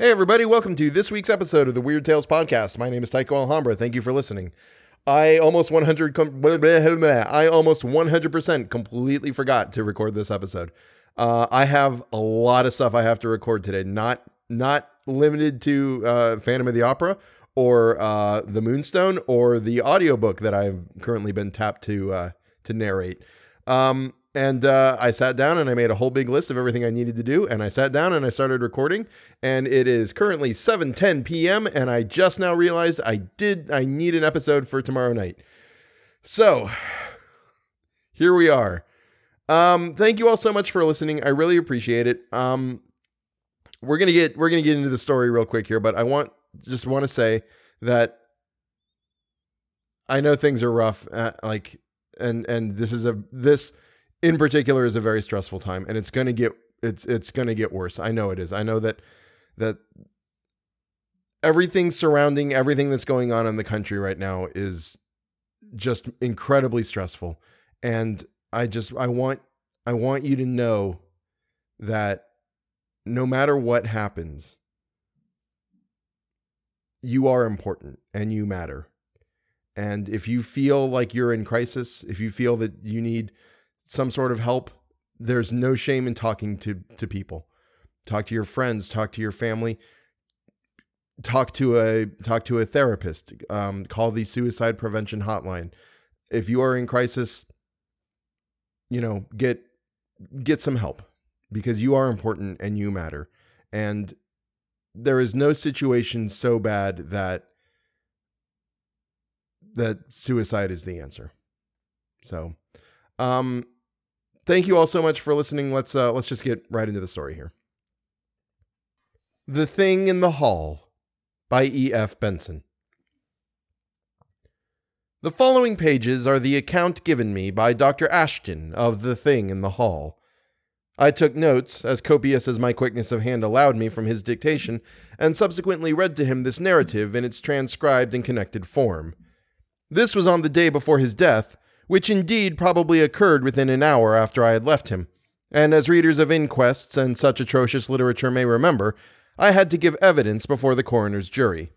Hey, everybody, welcome to this week's episode of the Weird Tales Podcast. My name is Tycho Alhambra. Thank you for listening. I almost 100 com- I almost 100% completely forgot to record this episode. Uh, I have a lot of stuff I have to record today, not not limited to uh, Phantom of the Opera or uh, The Moonstone or the audiobook that I've currently been tapped to uh, to narrate. Um, and uh, I sat down and I made a whole big list of everything I needed to do. And I sat down and I started recording. And it is currently 7:10 p.m. And I just now realized I did I need an episode for tomorrow night. So here we are. Um, thank you all so much for listening. I really appreciate it. Um, we're gonna get we're gonna get into the story real quick here, but I want just want to say that I know things are rough. Uh, like and and this is a this in particular is a very stressful time and it's going to get it's it's going to get worse. I know it is. I know that that everything surrounding everything that's going on in the country right now is just incredibly stressful and I just I want I want you to know that no matter what happens you are important and you matter. And if you feel like you're in crisis, if you feel that you need some sort of help, there's no shame in talking to to people. Talk to your friends, talk to your family, talk to a talk to a therapist. Um, call the suicide prevention hotline. If you are in crisis, you know get get some help because you are important and you matter. And there is no situation so bad that that suicide is the answer. So, um, Thank you all so much for listening. Let's uh, let's just get right into the story here. The Thing in the Hall by E.F. Benson. The following pages are the account given me by Dr. Ashton of The Thing in the Hall. I took notes, as copious as my quickness of hand allowed me from his dictation, and subsequently read to him this narrative in its transcribed and connected form. This was on the day before his death, which indeed probably occurred within an hour after I had left him. And as readers of inquests and such atrocious literature may remember, I had to give evidence before the coroner's jury.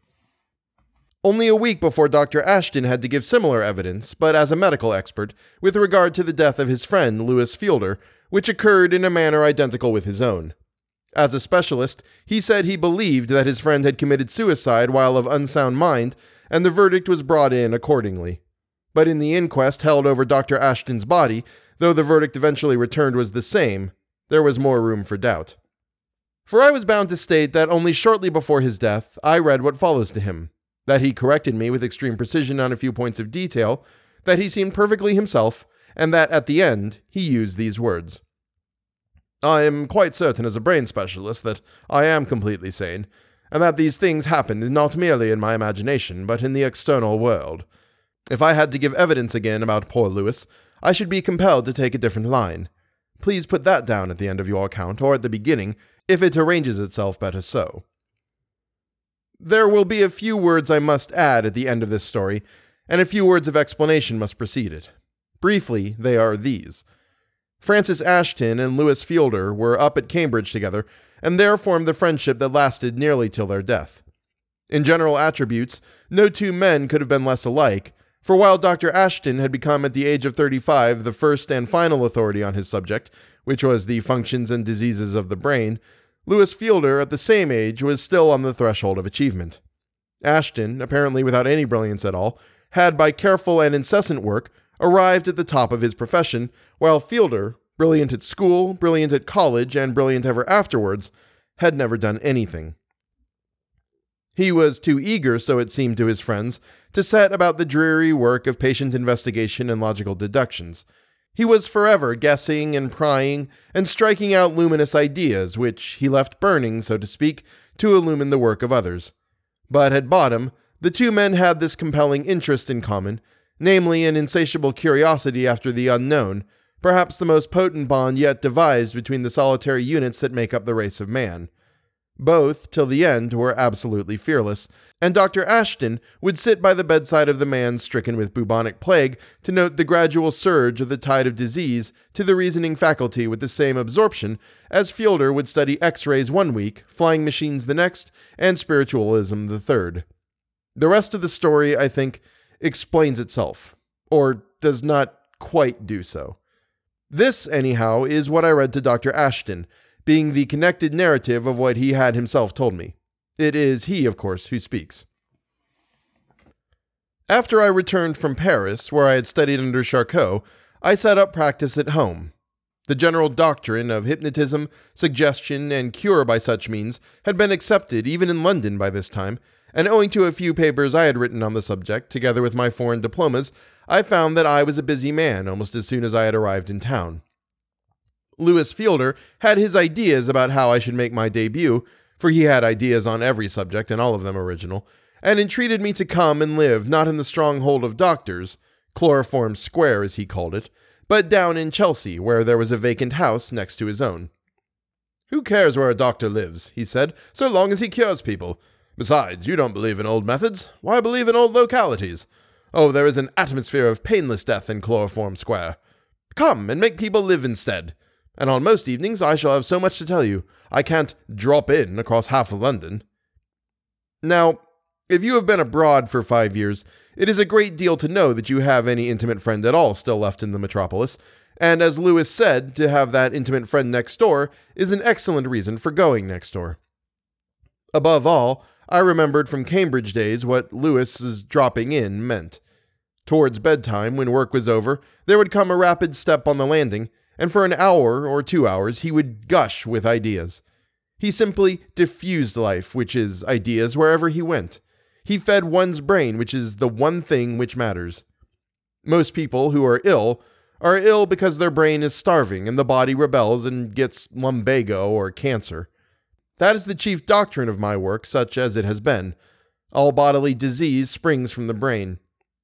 Only a week before Dr. Ashton had to give similar evidence, but as a medical expert, with regard to the death of his friend Louis Fielder, which occurred in a manner identical with his own. As a specialist, he said he believed that his friend had committed suicide while of unsound mind, and the verdict was brought in accordingly. But in the inquest held over Dr. Ashton's body, though the verdict eventually returned was the same, there was more room for doubt. For I was bound to state that only shortly before his death I read what follows to him that he corrected me with extreme precision on a few points of detail, that he seemed perfectly himself, and that at the end he used these words. I am quite certain as a brain specialist that I am completely sane, and that these things happened not merely in my imagination, but in the external world. If I had to give evidence again about poor Louis, I should be compelled to take a different line. Please put that down at the end of your account, or at the beginning, if it arranges itself better so. There will be a few words I must add at the end of this story, and a few words of explanation must precede it. Briefly, they are these. Francis Ashton and Louis Fielder were up at Cambridge together, and there formed the friendship that lasted nearly till their death. In general attributes, no two men could have been less alike, for while Dr. Ashton had become at the age of 35 the first and final authority on his subject, which was the functions and diseases of the brain, Louis Fielder at the same age was still on the threshold of achievement. Ashton, apparently without any brilliance at all, had by careful and incessant work arrived at the top of his profession, while Fielder, brilliant at school, brilliant at college, and brilliant ever afterwards, had never done anything. He was too eager, so it seemed to his friends, to set about the dreary work of patient investigation and logical deductions. He was forever guessing and prying and striking out luminous ideas, which he left burning, so to speak, to illumine the work of others. But at bottom, the two men had this compelling interest in common, namely an insatiable curiosity after the unknown, perhaps the most potent bond yet devised between the solitary units that make up the race of man. Both, till the end, were absolutely fearless, and Dr. Ashton would sit by the bedside of the man stricken with bubonic plague to note the gradual surge of the tide of disease to the reasoning faculty with the same absorption as Fielder would study X rays one week, flying machines the next, and spiritualism the third. The rest of the story, I think, explains itself, or does not quite do so. This, anyhow, is what I read to Dr. Ashton, being the connected narrative of what he had himself told me. It is he, of course, who speaks. After I returned from Paris, where I had studied under Charcot, I set up practice at home. The general doctrine of hypnotism, suggestion, and cure by such means had been accepted even in London by this time, and owing to a few papers I had written on the subject, together with my foreign diplomas, I found that I was a busy man almost as soon as I had arrived in town. Louis Fielder had his ideas about how I should make my debut, for he had ideas on every subject and all of them original, and entreated me to come and live not in the stronghold of doctors, Chloroform Square as he called it, but down in Chelsea, where there was a vacant house next to his own. Who cares where a doctor lives, he said, so long as he cures people? Besides, you don't believe in old methods. Why believe in old localities? Oh, there is an atmosphere of painless death in Chloroform Square. Come and make people live instead and on most evenings I shall have so much to tell you, I can't drop in across half of London. Now, if you have been abroad for five years, it is a great deal to know that you have any intimate friend at all still left in the metropolis, and as Louis said, to have that intimate friend next door is an excellent reason for going next door. Above all, I remembered from Cambridge days what Louis's dropping in meant. Towards bedtime, when work was over, there would come a rapid step on the landing, and for an hour or two hours he would gush with ideas. He simply diffused life, which is ideas, wherever he went. He fed one's brain, which is the one thing which matters. Most people who are ill are ill because their brain is starving and the body rebels and gets lumbago or cancer. That is the chief doctrine of my work, such as it has been. All bodily disease springs from the brain.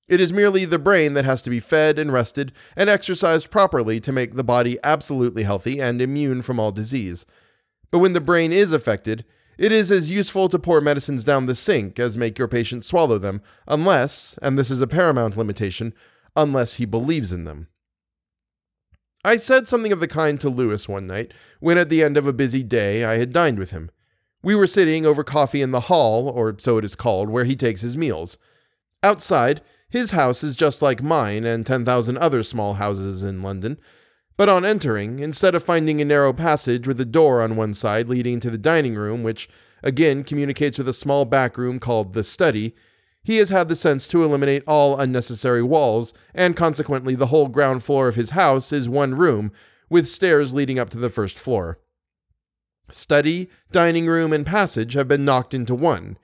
It is merely the brain that has to be fed and rested and exercised properly to make the body absolutely healthy and immune from all disease. But when the brain is affected, it is as useful to pour medicines down the sink as make your patient swallow them, unless, and this is a paramount limitation, unless he believes in them. I said something of the kind to Louis one night, when at the end of a busy day I had dined with him. We were sitting over coffee in the hall, or so it is called, where he takes his meals. Outside, his house is just like mine and 10,000 other small houses in London. But on entering, instead of finding a narrow passage with a door on one side leading to the dining room, which again communicates with a small back room called the study, he has had the sense to eliminate all unnecessary walls, and consequently, the whole ground floor of his house is one room, with stairs leading up to the first floor. Study, dining room, and passage have been knocked into one.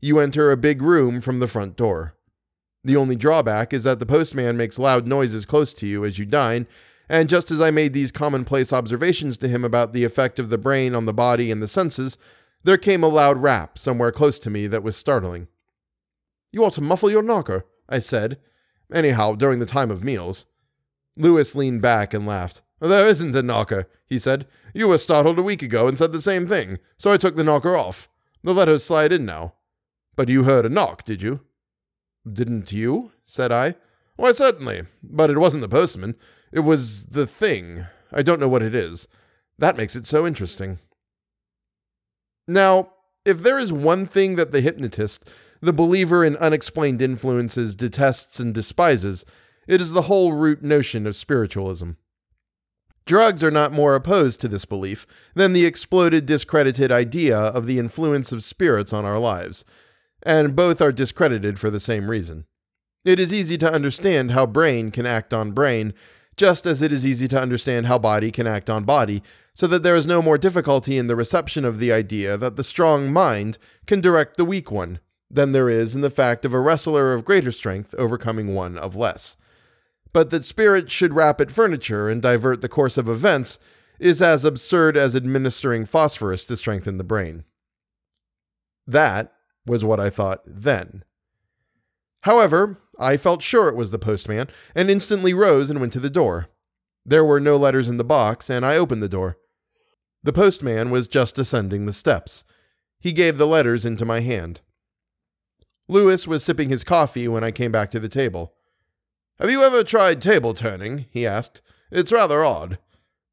You enter a big room from the front door. The only drawback is that the postman makes loud noises close to you as you dine, and just as I made these commonplace observations to him about the effect of the brain on the body and the senses, there came a loud rap somewhere close to me that was startling. You ought to muffle your knocker, I said. Anyhow, during the time of meals. Louis leaned back and laughed. There isn't a knocker, he said. You were startled a week ago and said the same thing, so I took the knocker off. The letters slide in now. But you heard a knock, did you? Didn't you? said I. Why, certainly, but it wasn't the postman. It was the thing. I don't know what it is. That makes it so interesting. Now, if there is one thing that the hypnotist, the believer in unexplained influences, detests and despises, it is the whole root notion of spiritualism. Drugs are not more opposed to this belief than the exploded, discredited idea of the influence of spirits on our lives and both are discredited for the same reason. It is easy to understand how brain can act on brain, just as it is easy to understand how body can act on body, so that there is no more difficulty in the reception of the idea that the strong mind can direct the weak one than there is in the fact of a wrestler of greater strength overcoming one of less. But that spirit should rap at furniture and divert the course of events is as absurd as administering phosphorus to strengthen the brain. That was what I thought then. However, I felt sure it was the postman and instantly rose and went to the door. There were no letters in the box, and I opened the door. The postman was just ascending the steps. He gave the letters into my hand. Louis was sipping his coffee when I came back to the table. Have you ever tried table turning? he asked. It's rather odd.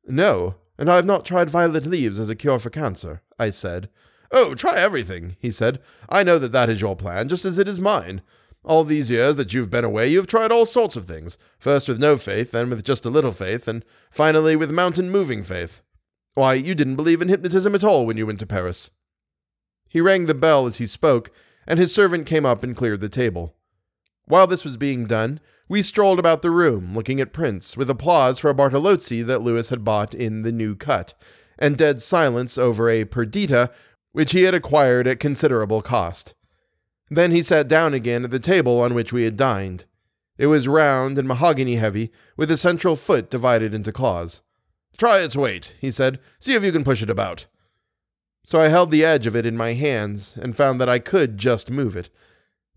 No, and I have not tried violet leaves as a cure for cancer, I said. Oh, try everything, he said. I know that that is your plan, just as it is mine. All these years that you've been away, you've tried all sorts of things. First with no faith, then with just a little faith, and finally with mountain moving faith. Why, you didn't believe in hypnotism at all when you went to Paris. He rang the bell as he spoke, and his servant came up and cleared the table. While this was being done, we strolled about the room, looking at prints, with applause for a Bartolozzi that Louis had bought in the new cut, and dead silence over a Perdita which he had acquired at considerable cost. Then he sat down again at the table on which we had dined. It was round and mahogany heavy, with a central foot divided into claws. Try its weight, he said. See if you can push it about. So I held the edge of it in my hands and found that I could just move it.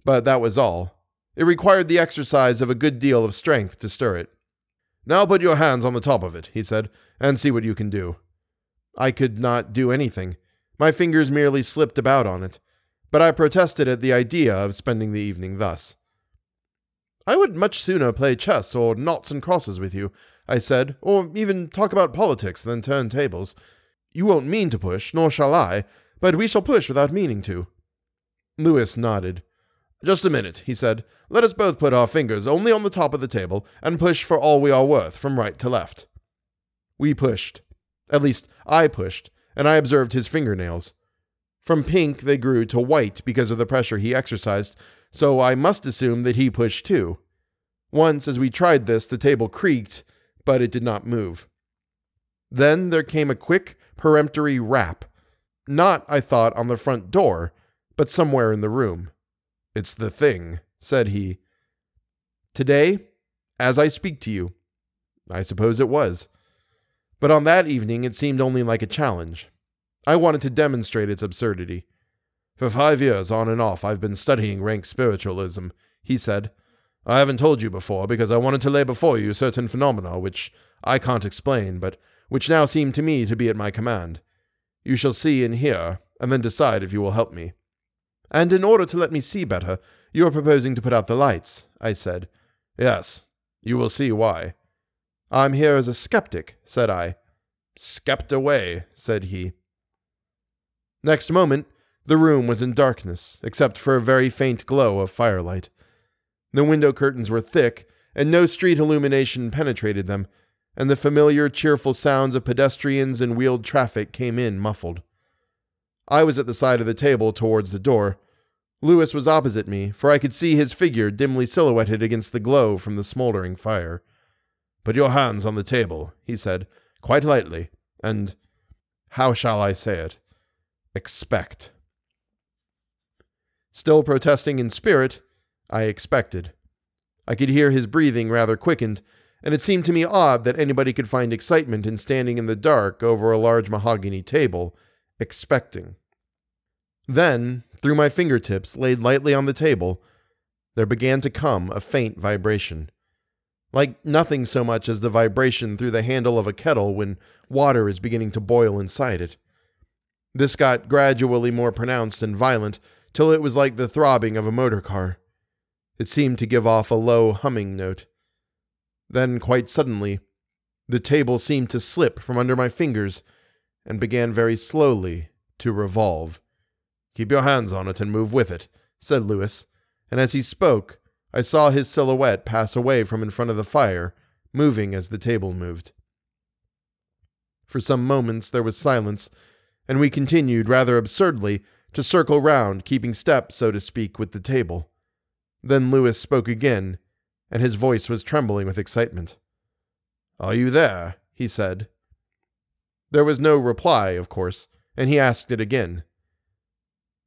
But that was all. It required the exercise of a good deal of strength to stir it. Now put your hands on the top of it, he said, and see what you can do. I could not do anything. My fingers merely slipped about on it, but I protested at the idea of spending the evening thus. I would much sooner play chess or noughts and crosses with you, I said, or even talk about politics than turn tables. You won't mean to push, nor shall I, but we shall push without meaning to. Louis nodded. Just a minute, he said. Let us both put our fingers only on the top of the table and push for all we are worth from right to left. We pushed. At least, I pushed, and I observed his fingernails. From pink, they grew to white because of the pressure he exercised, so I must assume that he pushed too. Once, as we tried this, the table creaked, but it did not move. Then there came a quick, peremptory rap. Not, I thought, on the front door, but somewhere in the room. It's the thing, said he. Today, as I speak to you, I suppose it was. But on that evening, it seemed only like a challenge. I wanted to demonstrate its absurdity. For five years, on and off, I've been studying rank spiritualism, he said. I haven't told you before because I wanted to lay before you certain phenomena which I can't explain, but which now seem to me to be at my command. You shall see and hear, and then decide if you will help me. And in order to let me see better, you are proposing to put out the lights, I said. Yes, you will see why. I'm here as a skeptic, said I. Skept away, said he. Next moment, the room was in darkness, except for a very faint glow of firelight. The window curtains were thick, and no street illumination penetrated them, and the familiar, cheerful sounds of pedestrians and wheeled traffic came in muffled. I was at the side of the table towards the door. Louis was opposite me, for I could see his figure dimly silhouetted against the glow from the smoldering fire. Put your hands on the table, he said, quite lightly, and how shall I say it? Expect. Still protesting in spirit, I expected. I could hear his breathing rather quickened, and it seemed to me odd that anybody could find excitement in standing in the dark over a large mahogany table, expecting. Then, through my fingertips laid lightly on the table, there began to come a faint vibration like nothing so much as the vibration through the handle of a kettle when water is beginning to boil inside it. This got gradually more pronounced and violent till it was like the throbbing of a motor car. It seemed to give off a low humming note. Then, quite suddenly, the table seemed to slip from under my fingers and began very slowly to revolve. Keep your hands on it and move with it, said Louis, and as he spoke, I saw his silhouette pass away from in front of the fire, moving as the table moved. For some moments there was silence, and we continued, rather absurdly, to circle round, keeping step, so to speak, with the table. Then Louis spoke again, and his voice was trembling with excitement. Are you there? he said. There was no reply, of course, and he asked it again.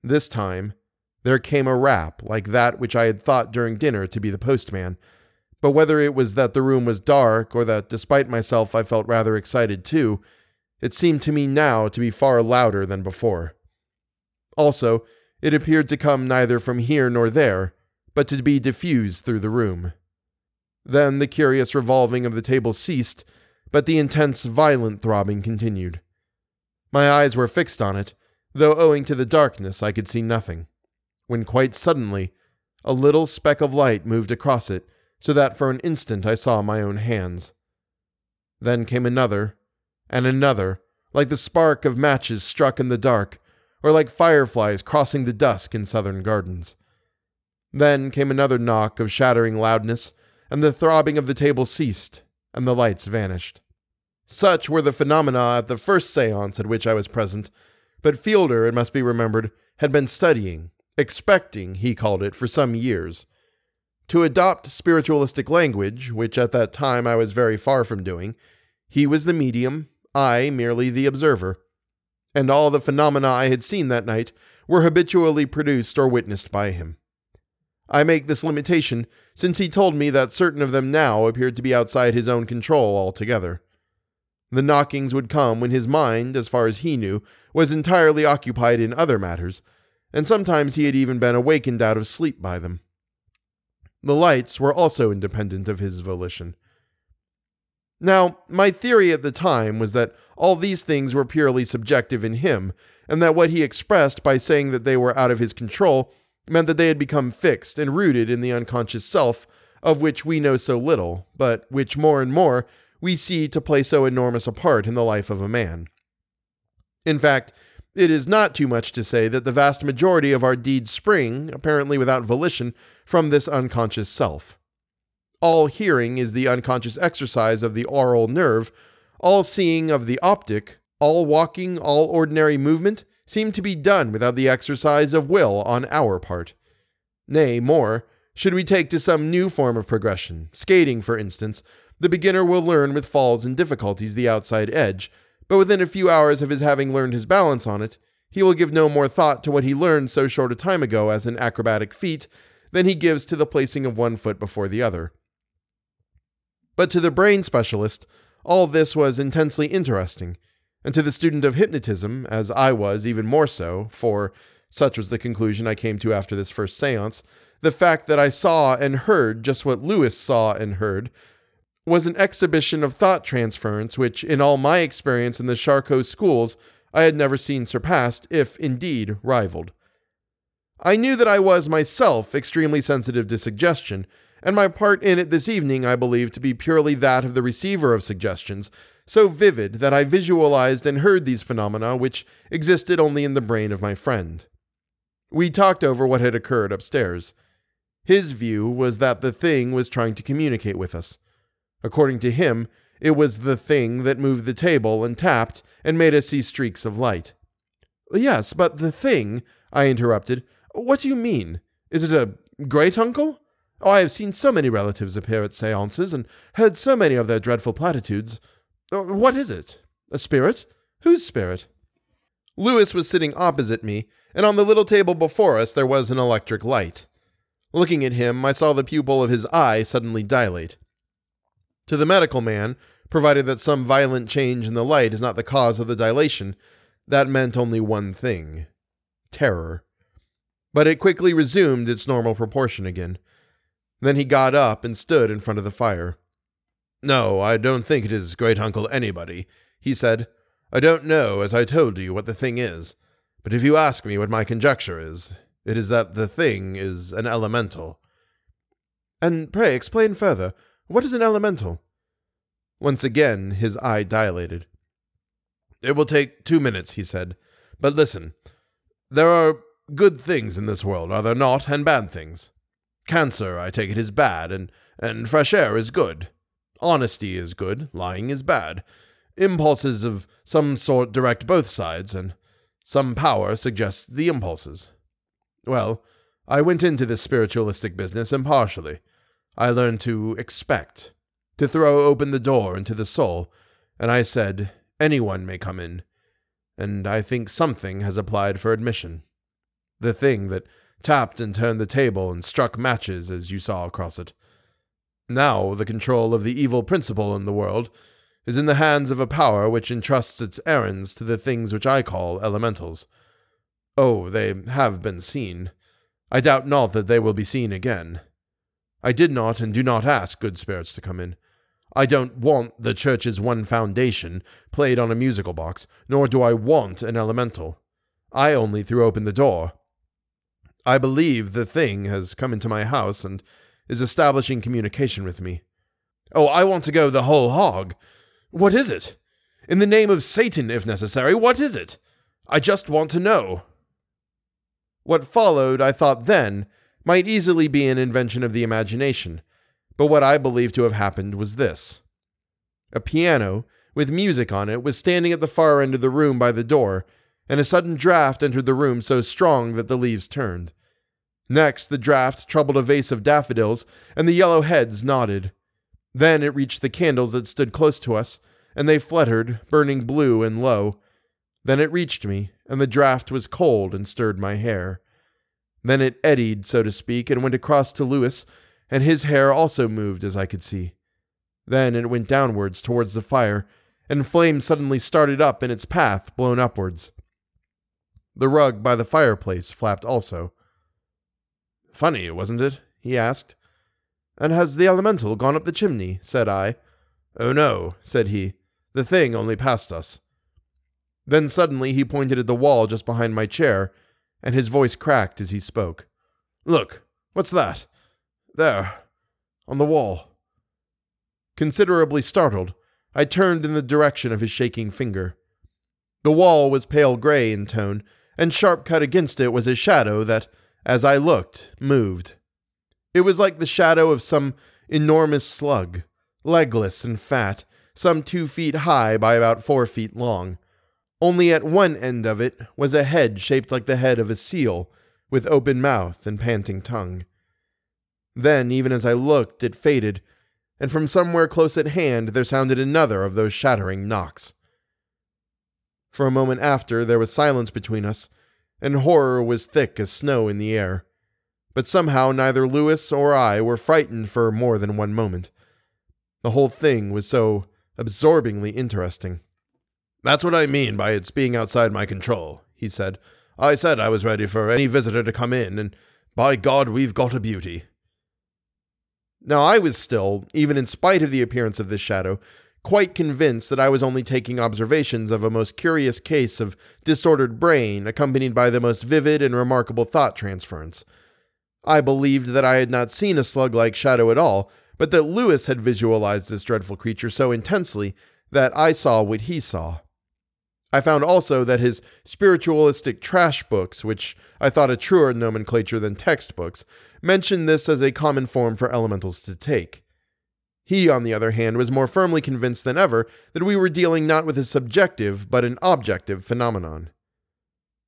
This time, there came a rap like that which I had thought during dinner to be the postman. But whether it was that the room was dark, or that despite myself I felt rather excited too, it seemed to me now to be far louder than before. Also, it appeared to come neither from here nor there, but to be diffused through the room. Then the curious revolving of the table ceased, but the intense, violent throbbing continued. My eyes were fixed on it, though owing to the darkness I could see nothing, when quite suddenly a little speck of light moved across it, so that for an instant I saw my own hands. Then came another, and another, like the spark of matches struck in the dark, or like fireflies crossing the dusk in southern gardens. Then came another knock of shattering loudness, and the throbbing of the table ceased, and the lights vanished. Such were the phenomena at the first seance at which I was present, but Fielder, it must be remembered, had been studying, expecting, he called it, for some years. To adopt spiritualistic language, which at that time I was very far from doing, he was the medium, I merely the observer. And all the phenomena I had seen that night were habitually produced or witnessed by him. I make this limitation since he told me that certain of them now appeared to be outside his own control altogether. The knockings would come when his mind, as far as he knew, was entirely occupied in other matters, and sometimes he had even been awakened out of sleep by them. The lights were also independent of his volition. Now, my theory at the time was that all these things were purely subjective in him, and that what he expressed by saying that they were out of his control meant that they had become fixed and rooted in the unconscious self, of which we know so little, but which more and more we see to play so enormous a part in the life of a man. In fact, it is not too much to say that the vast majority of our deeds spring, apparently without volition, from this unconscious self. All hearing is the unconscious exercise of the aural nerve, all seeing of the optic, all walking, all ordinary movement seem to be done without the exercise of will on our part. Nay, more, should we take to some new form of progression, skating, for instance, the beginner will learn with falls and difficulties the outside edge, but within a few hours of his having learned his balance on it, he will give no more thought to what he learned so short a time ago as an acrobatic feat than he gives to the placing of one foot before the other. But to the brain specialist, all this was intensely interesting, and to the student of hypnotism, as I was even more so, for such was the conclusion I came to after this first seance, the fact that I saw and heard just what Louis saw and heard was an exhibition of thought transference which, in all my experience in the Charcot schools, I had never seen surpassed, if indeed rivaled. I knew that I was myself extremely sensitive to suggestion, and my part in it this evening I believe to be purely that of the receiver of suggestions, so vivid that I visualized and heard these phenomena which existed only in the brain of my friend. We talked over what had occurred upstairs. His view was that the thing was trying to communicate with us. According to him, it was the thing that moved the table and tapped and made us see streaks of light. Yes, but the thing, I interrupted. What do you mean? Is it a great uncle? Oh, I have seen so many relatives appear at seances and heard so many of their dreadful platitudes. Uh, what is it? A spirit? Whose spirit? Louis was sitting opposite me, and on the little table before us there was an electric light. Looking at him, I saw the pupil of his eye suddenly dilate. To the medical man, provided that some violent change in the light is not the cause of the dilation, that meant only one thing terror. But it quickly resumed its normal proportion again. Then he got up and stood in front of the fire. No, I don't think it is great uncle anybody, he said. I don't know, as I told you, what the thing is. But if you ask me what my conjecture is, it is that the thing is an elemental. And pray explain further. What is an elemental? Once again, his eye dilated. It will take two minutes, he said. But listen. There are good things in this world, are there not, and bad things? Cancer, I take it, is bad, and, and fresh air is good. Honesty is good, lying is bad. Impulses of some sort direct both sides, and some power suggests the impulses. Well, I went into this spiritualistic business impartially. I learned to expect, to throw open the door into the soul, and I said, anyone may come in. And I think something has applied for admission. The thing that tapped and turned the table and struck matches as you saw across it. Now the control of the evil principle in the world is in the hands of a power which entrusts its errands to the things which I call elementals. Oh, they have been seen. I doubt not that they will be seen again. I did not and do not ask good spirits to come in. I don't want the church's one foundation played on a musical box, nor do I want an elemental. I only threw open the door. I believe the thing has come into my house and is establishing communication with me. Oh, I want to go the whole hog. What is it? In the name of Satan, if necessary, what is it? I just want to know. What followed, I thought then, might easily be an invention of the imagination, but what I believe to have happened was this. A piano, with music on it, was standing at the far end of the room by the door, and a sudden draught entered the room so strong that the leaves turned. Next, the draught troubled a vase of daffodils, and the yellow heads nodded. Then it reached the candles that stood close to us, and they fluttered, burning blue and low. Then it reached me, and the draught was cold and stirred my hair. Then it eddied, so to speak, and went across to Louis, and his hair also moved as I could see. Then it went downwards towards the fire, and flame suddenly started up in its path, blown upwards. The rug by the fireplace flapped also. Funny, wasn't it? he asked. And has the elemental gone up the chimney? said I. Oh no, said he. The thing only passed us. Then suddenly he pointed at the wall just behind my chair, and his voice cracked as he spoke. Look, what's that? There, on the wall. Considerably startled, I turned in the direction of his shaking finger. The wall was pale gray in tone, and sharp cut against it was a shadow that, as I looked, moved. It was like the shadow of some enormous slug, legless and fat, some two feet high by about four feet long. Only at one end of it was a head shaped like the head of a seal, with open mouth and panting tongue. Then, even as I looked, it faded, and from somewhere close at hand there sounded another of those shattering knocks. For a moment after, there was silence between us, and horror was thick as snow in the air. But somehow neither Louis or I were frightened for more than one moment. The whole thing was so absorbingly interesting. That's what I mean by its being outside my control, he said. I said I was ready for any visitor to come in, and by God, we've got a beauty. Now, I was still, even in spite of the appearance of this shadow, quite convinced that I was only taking observations of a most curious case of disordered brain accompanied by the most vivid and remarkable thought transference. I believed that I had not seen a slug like shadow at all, but that Louis had visualized this dreadful creature so intensely that I saw what he saw. I found also that his spiritualistic trash books, which I thought a truer nomenclature than textbooks, mentioned this as a common form for elementals to take. He, on the other hand, was more firmly convinced than ever that we were dealing not with a subjective, but an objective phenomenon.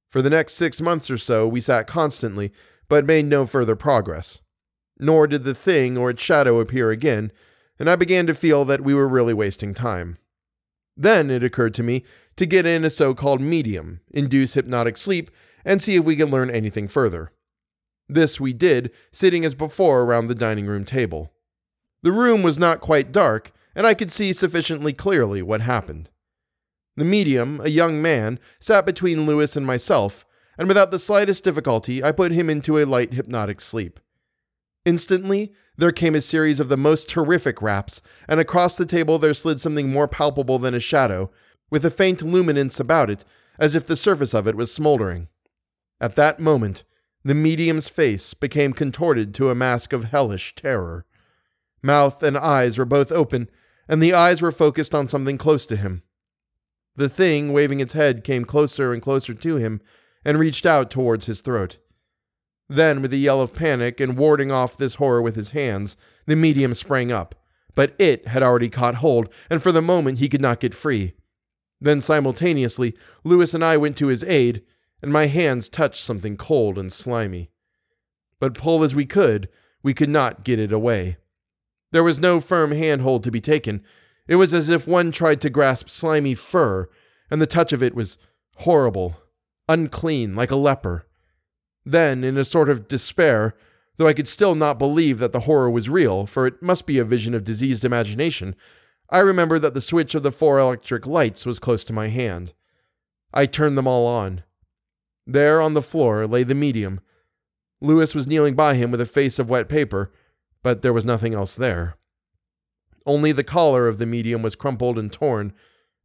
For the next six months or so, we sat constantly, but made no further progress. Nor did the thing or its shadow appear again, and I began to feel that we were really wasting time. Then it occurred to me to get in a so called medium, induce hypnotic sleep, and see if we could learn anything further. This we did, sitting as before around the dining room table. The room was not quite dark, and I could see sufficiently clearly what happened. The medium, a young man, sat between Louis and myself, and without the slightest difficulty, I put him into a light hypnotic sleep. Instantly, there came a series of the most terrific raps, and across the table there slid something more palpable than a shadow, with a faint luminance about it, as if the surface of it was smoldering. At that moment, the medium's face became contorted to a mask of hellish terror. Mouth and eyes were both open, and the eyes were focused on something close to him. The thing, waving its head, came closer and closer to him and reached out towards his throat. Then, with a yell of panic and warding off this horror with his hands, the medium sprang up. But it had already caught hold, and for the moment he could not get free. Then, simultaneously, Louis and I went to his aid, and my hands touched something cold and slimy. But pull as we could, we could not get it away. There was no firm handhold to be taken. It was as if one tried to grasp slimy fur, and the touch of it was horrible, unclean, like a leper. Then, in a sort of despair, though I could still not believe that the horror was real, for it must be a vision of diseased imagination, I remembered that the switch of the four electric lights was close to my hand. I turned them all on. There on the floor lay the medium. Louis was kneeling by him with a face of wet paper, but there was nothing else there. Only the collar of the medium was crumpled and torn,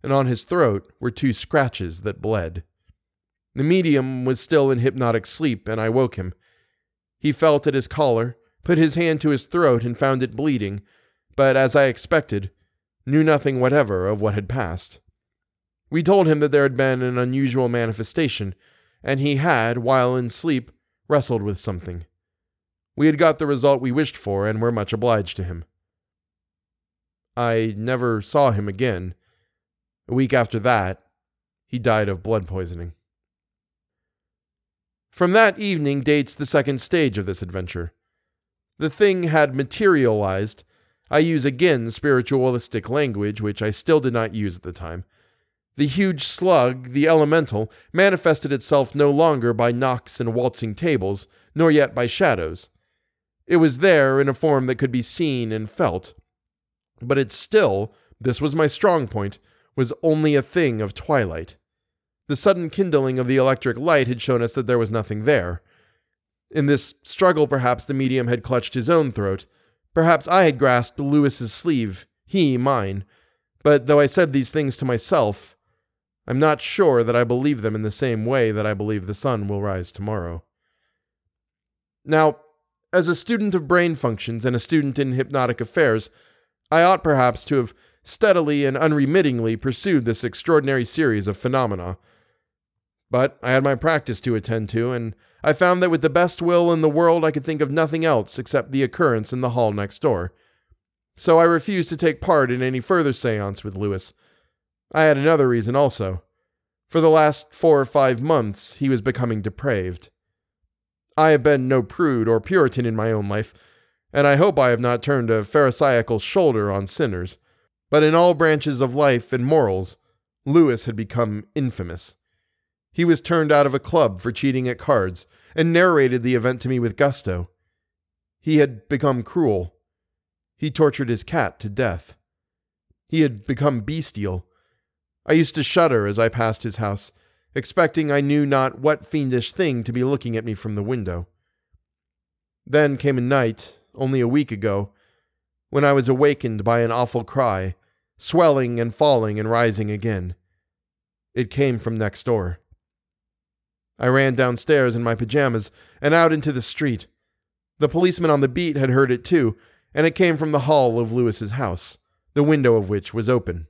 and on his throat were two scratches that bled. The medium was still in hypnotic sleep, and I woke him. He felt at his collar, put his hand to his throat, and found it bleeding, but as I expected, knew nothing whatever of what had passed. We told him that there had been an unusual manifestation, and he had, while in sleep, wrestled with something. We had got the result we wished for, and were much obliged to him. I never saw him again. A week after that, he died of blood poisoning. From that evening dates the second stage of this adventure. The thing had materialized. I use again spiritualistic language, which I still did not use at the time. The huge slug, the elemental, manifested itself no longer by knocks and waltzing tables, nor yet by shadows. It was there in a form that could be seen and felt. But it still, this was my strong point, was only a thing of twilight. The sudden kindling of the electric light had shown us that there was nothing there. In this struggle, perhaps the medium had clutched his own throat. Perhaps I had grasped Louis's sleeve, he mine. But though I said these things to myself, I'm not sure that I believe them in the same way that I believe the sun will rise tomorrow. Now, as a student of brain functions and a student in hypnotic affairs, I ought perhaps to have steadily and unremittingly pursued this extraordinary series of phenomena. But I had my practice to attend to, and I found that with the best will in the world I could think of nothing else except the occurrence in the hall next door. So I refused to take part in any further seance with Louis. I had another reason also. For the last four or five months, he was becoming depraved. I have been no prude or Puritan in my own life, and I hope I have not turned a Pharisaical shoulder on sinners. But in all branches of life and morals, Louis had become infamous. He was turned out of a club for cheating at cards and narrated the event to me with gusto. He had become cruel. He tortured his cat to death. He had become bestial. I used to shudder as I passed his house, expecting I knew not what fiendish thing to be looking at me from the window. Then came a night, only a week ago, when I was awakened by an awful cry, swelling and falling and rising again. It came from next door. I ran downstairs in my pajamas and out into the street. The policeman on the beat had heard it too, and it came from the hall of Louis's house, the window of which was open.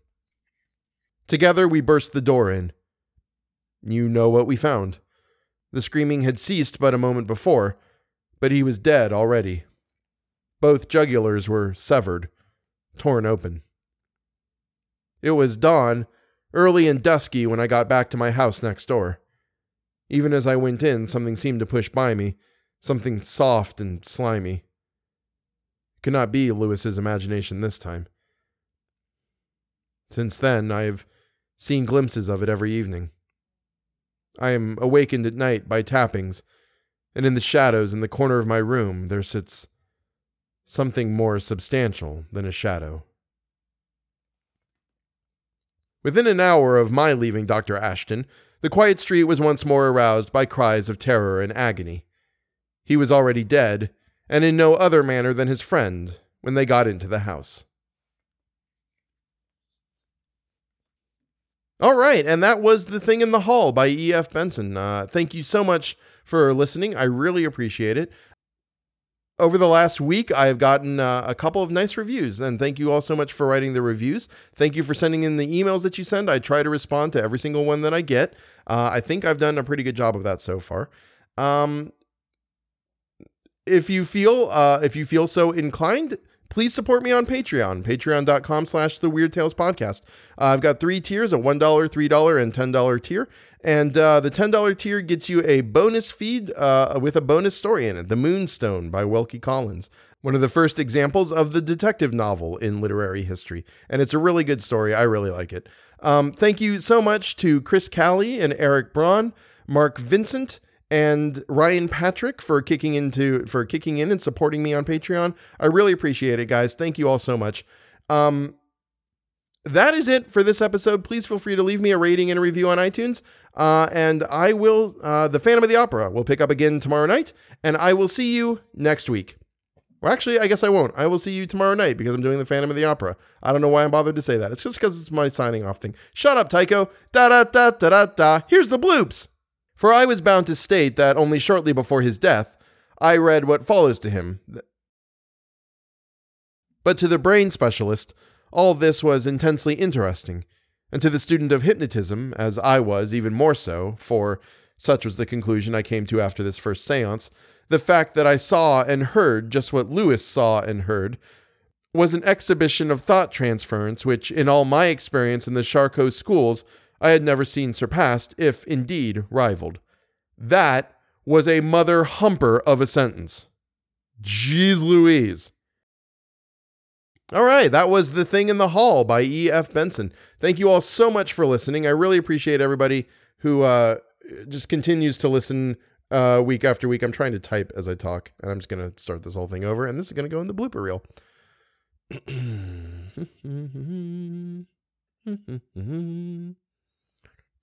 Together we burst the door in. You know what we found. The screaming had ceased but a moment before, but he was dead already. Both jugulars were severed, torn open. It was dawn, early and dusky, when I got back to my house next door. Even as I went in, something seemed to push by me, something soft and slimy. It could not be Louis's imagination this time. Since then, I have seen glimpses of it every evening. I am awakened at night by tappings, and in the shadows in the corner of my room there sits something more substantial than a shadow. Within an hour of my leaving Dr. Ashton, the quiet street was once more aroused by cries of terror and agony. He was already dead, and in no other manner than his friend, when they got into the house. All right, and that was The Thing in the Hall by E.F. Benson. Uh, thank you so much for listening. I really appreciate it over the last week, I have gotten uh, a couple of nice reviews, and thank you all so much for writing the reviews. Thank you for sending in the emails that you send. I try to respond to every single one that I get. Uh, I think I've done a pretty good job of that so far. Um, if you feel uh, if you feel so inclined, please support me on Patreon, patreon.com slash the Weird Tales Podcast. Uh, I've got three tiers, a $1, $3, and $10 tier. And uh, the $10 tier gets you a bonus feed uh, with a bonus story in it, The Moonstone by Wilkie Collins. One of the first examples of the detective novel in literary history. And it's a really good story. I really like it. Um, thank you so much to Chris Callie and Eric Braun, Mark Vincent, and Ryan Patrick for kicking into for kicking in and supporting me on Patreon. I really appreciate it, guys. Thank you all so much. Um, that is it for this episode. Please feel free to leave me a rating and a review on iTunes. Uh, and I will, uh, the Phantom of the Opera will pick up again tomorrow night. And I will see you next week. Well, actually, I guess I won't. I will see you tomorrow night because I'm doing the Phantom of the Opera. I don't know why I'm bothered to say that. It's just because it's my signing off thing. Shut up, Tycho. Da da da da da da. Here's the bloops. For I was bound to state that only shortly before his death, I read what follows to him. But to the brain specialist, all this was intensely interesting, and to the student of hypnotism, as I was even more so, for such was the conclusion I came to after this first seance, the fact that I saw and heard just what Louis saw and heard was an exhibition of thought transference which, in all my experience in the Charcot schools, I had never seen surpassed, if indeed rivaled. That was a mother humper of a sentence. Jeez Louise. All right, that was The Thing in the Hall by E.F. Benson. Thank you all so much for listening. I really appreciate everybody who uh, just continues to listen uh, week after week. I'm trying to type as I talk, and I'm just going to start this whole thing over, and this is going to go in the blooper reel.